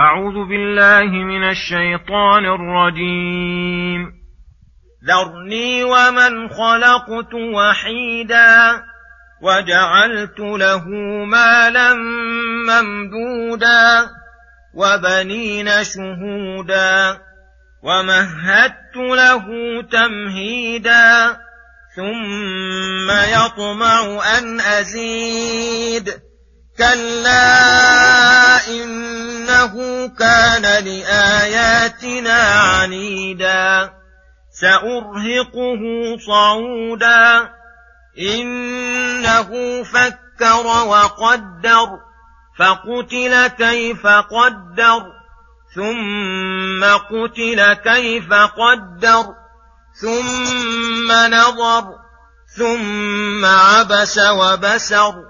أعوذ بالله من الشيطان الرجيم. ذرني ومن خلقت وحيدا وجعلت له مالا ممدودا وبنين شهودا ومهدت له تمهيدا ثم يطمع أن أزيد. كلا انه كان لاياتنا عنيدا سارهقه صعودا انه فكر وقدر فقتل كيف قدر ثم قتل كيف قدر ثم نظر ثم عبس وبسر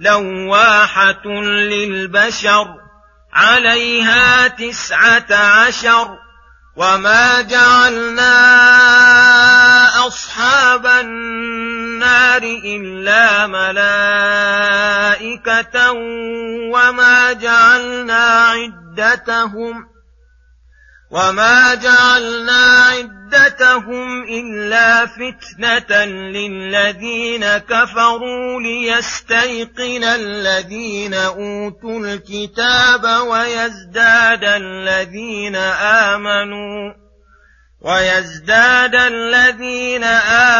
لواحة للبشر عليها تسعة عشر وما جعلنا أصحاب النار إلا ملائكة وما جعلنا عدتهم وما جعلنا عدتهم الا فتنه للذين كفروا ليستيقن الذين اوتوا الكتاب ويزداد الذين امنوا ويزداد الذين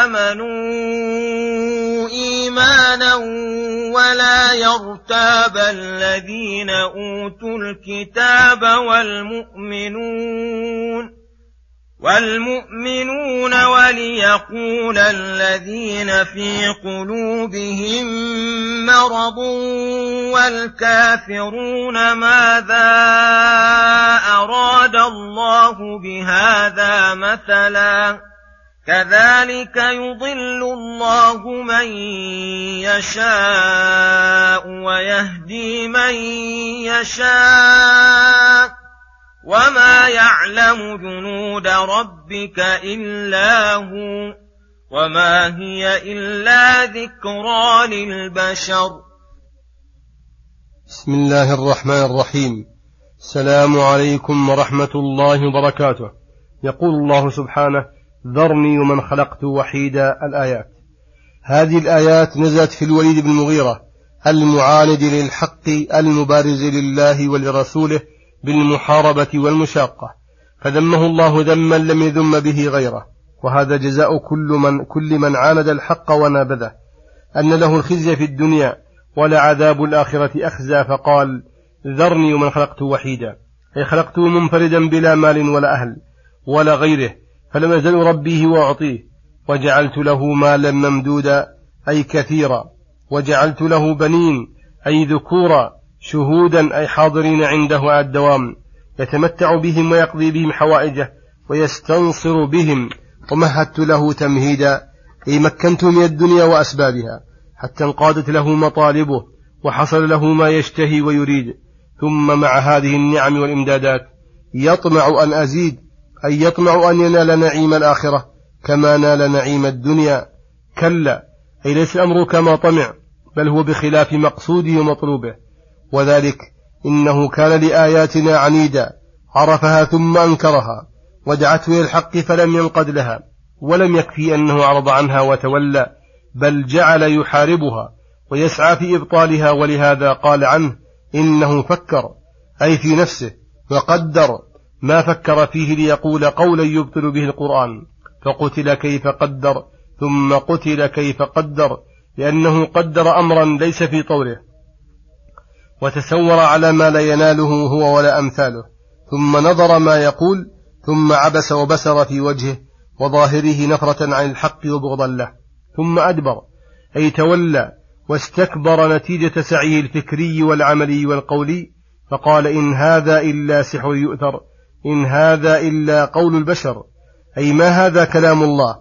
امنوا إيمانا ولا يرتاب الذين أوتوا الكتاب والمؤمنون والمؤمنون وليقول الذين في قلوبهم مرض والكافرون ماذا أراد الله بهذا مثلا كذلك يضل الله من يشاء ويهدي من يشاء وما يعلم جنود ربك إلا هو وما هي إلا ذكرى للبشر. بسم الله الرحمن الرحيم. السلام عليكم ورحمة الله وبركاته. يقول الله سبحانه ذرني ومن خلقت وحيدا الآيات. هذه الآيات نزلت في الوليد بن المغيرة المعاند للحق المبارز لله ولرسوله بالمحاربة والمشاقة. فذمه الله ذما لم يذم به غيره. وهذا جزاء كل من كل من عاند الحق ونابذه. أن له الخزي في الدنيا ولعذاب الآخرة أخزى فقال ذرني ومن خلقته وحيدا. أي خلقته منفردا بلا مال ولا أهل ولا غيره. فلم يزل ربيه وأعطيه. وجعلت له مالا ممدودا أي كثيرا. وجعلت له بنين أي ذكورا شهودا أي حاضرين عنده على الدوام. يتمتع بهم ويقضي بهم حوائجه ويستنصر بهم. ومهدت له تمهيدا أي مكنت من الدنيا وأسبابها. حتى انقادت له مطالبه وحصل له ما يشتهي ويريد. ثم مع هذه النعم والإمدادات يطمع أن أزيد. أي يطمع أن ينال نعيم الآخرة كما نال نعيم الدنيا. كلا أي ليس الأمر كما طمع بل هو بخلاف مقصوده ومطلوبه. وذلك إنه كان لآياتنا عنيدا عرفها ثم أنكرها ودعته إلى الحق فلم ينقد لها ولم يكفي أنه أعرض عنها وتولى بل جعل يحاربها ويسعى في إبطالها ولهذا قال عنه إنه فكر أي في نفسه وقدر. ما فكر فيه ليقول قولا يبطل به القرآن. فقتل كيف قدر ثم قتل كيف قدر لأنه قدر أمرا ليس في طوله. وتسور على ما لا يناله هو ولا أمثاله. ثم نظر ما يقول ثم عبس وبسر في وجهه وظاهره نفرة عن الحق وبغضا له. ثم أدبر أي تولى واستكبر نتيجة سعيه الفكري والعملي والقولي فقال إن هذا إلا سحر يؤثر. إن هذا إلا قول البشر. أي ما هذا كلام الله؟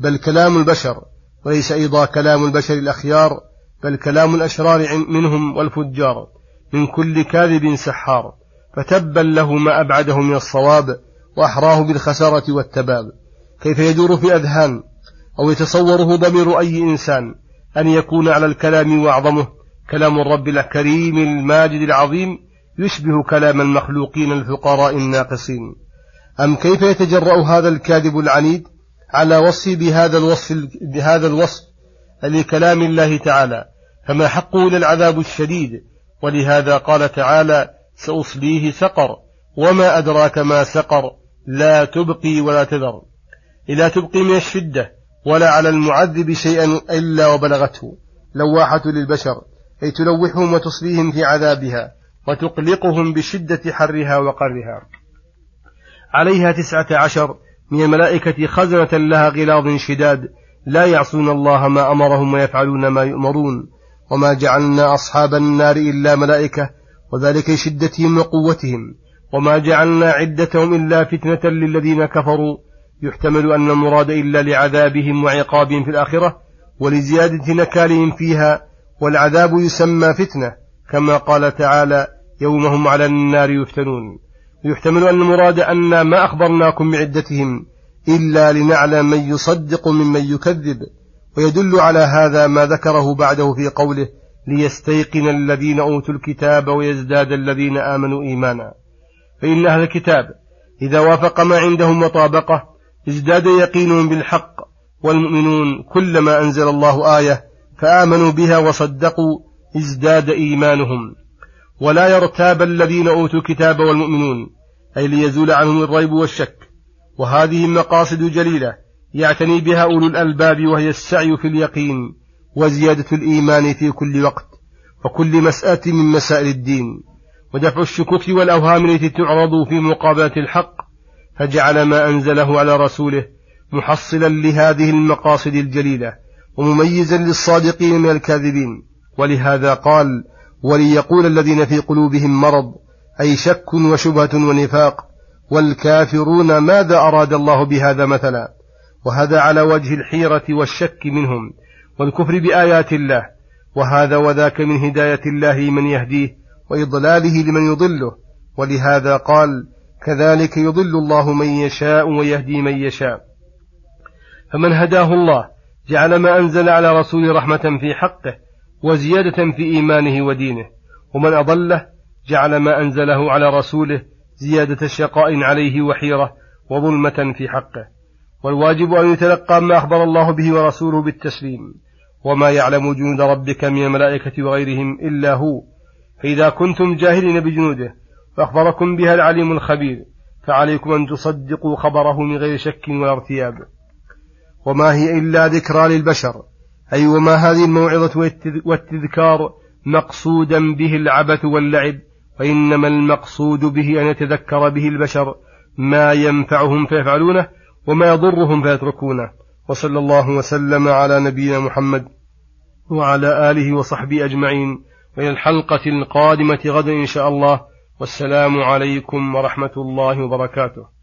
بل كلام البشر. وليس أيضا كلام البشر الأخيار بل كلام الأشرار منهم والفجار. من كل كاذب سحار. فتبا له ما أبعده من الصواب وأحراه بالخسارة والتباب. كيف يدور في أذهان؟ أو يتصوره ضمير أي إنسان؟ أن يكون على الكلام وأعظمه كلام الرب الكريم الماجد العظيم يشبه كلام المخلوقين الفقراء الناقصين. أم كيف يتجرأ هذا الكاذب العنيد على وصف بهذا الوصف بهذا الوصف لكلام الله تعالى؟ فما حقه للعذاب الشديد؟ ولهذا قال تعالى سأصليه سقر وما أدراك ما سقر لا تبقي ولا تذر. لا تبقي من الشدة ولا على المعذب شيئا إلا وبلغته. لواحة للبشر أي تلوحهم وتصليهم في عذابها. وتقلقهم بشدة حرها وقرها. عليها تسعة عشر من الملائكة خزنة لها غلاظ شداد. لا يعصون الله ما أمرهم ويفعلون ما يؤمرون. وما جعلنا أصحاب النار إلا ملائكة وذلك لشدتهم وقوتهم. وما جعلنا عدتهم إلا فتنة للذين كفروا. يحتمل أن المراد إلا لعذابهم وعقابهم في الآخرة ولزيادة نكالهم فيها. والعذاب يسمى فتنة كما قال تعالى يوم هم على النار يفتنون. يحتمل أن المراد أن ما أخبرناكم بعدتهم إلا لنعلم من يصدق ممن يكذب. ويدل على هذا ما ذكره بعده في قوله ليستيقن الذين أوتوا الكتاب ويزداد الذين آمنوا إيمانا. فإن أهل الكتاب إذا وافق ما عندهم وطابقه ازداد يقينهم بالحق. والمؤمنون كلما أنزل الله آية فآمنوا بها وصدقوا ازداد إيمانهم. ولا يرتاب الذين أوتوا الكتاب والمؤمنون أي ليزول عنهم الريب والشك. وهذه مقاصد جليلة يعتني بها أولو الألباب وهي السعي في اليقين وزيادة الإيمان في كل وقت وكل مسألة من مسائل الدين. ودفع الشكوك والأوهام التي تعرض في مقابلة الحق فجعل ما أنزله على رسوله محصلا لهذه المقاصد الجليلة ومميزا للصادقين من الكاذبين. ولهذا قال وليقول الذين في قلوبهم مرض أي شك وشبهة ونفاق والكافرون ماذا أراد الله بهذا مثلا؟ وهذا على وجه الحيرة والشك منهم والكفر بآيات الله وهذا وذاك من هداية الله من يهديه وإضلاله لمن يضله ولهذا قال كذلك يضل الله من يشاء ويهدي من يشاء فمن هداه الله جعل ما أنزل على رسول رحمة في حقه وزيادة في إيمانه ودينه ومن أضله جعل ما أنزله على رسوله زيادة شقاء عليه وحيرة وظلمة في حقه. والواجب أن يتلقى ما أخبر الله به ورسوله بالتسليم وما يعلم جنود ربك من الملائكة وغيرهم إلا هو. فإذا كنتم جاهلين بجنوده فأخبركم بها العليم الخبير فعليكم أن تصدقوا خبره من غير شك ولا ارتياب. وما هي إلا ذكرى للبشر. أي وما هذه الموعظة والتذكار مقصودا به العبث واللعب وإنما المقصود به أن يتذكر به البشر ما ينفعهم فيفعلونه وما يضرهم فيتركونه. وصلى الله وسلم على نبينا محمد وعلى آله وصحبه أجمعين. وإلى الحلقة القادمة غدا إن شاء الله. والسلام عليكم ورحمة الله وبركاته.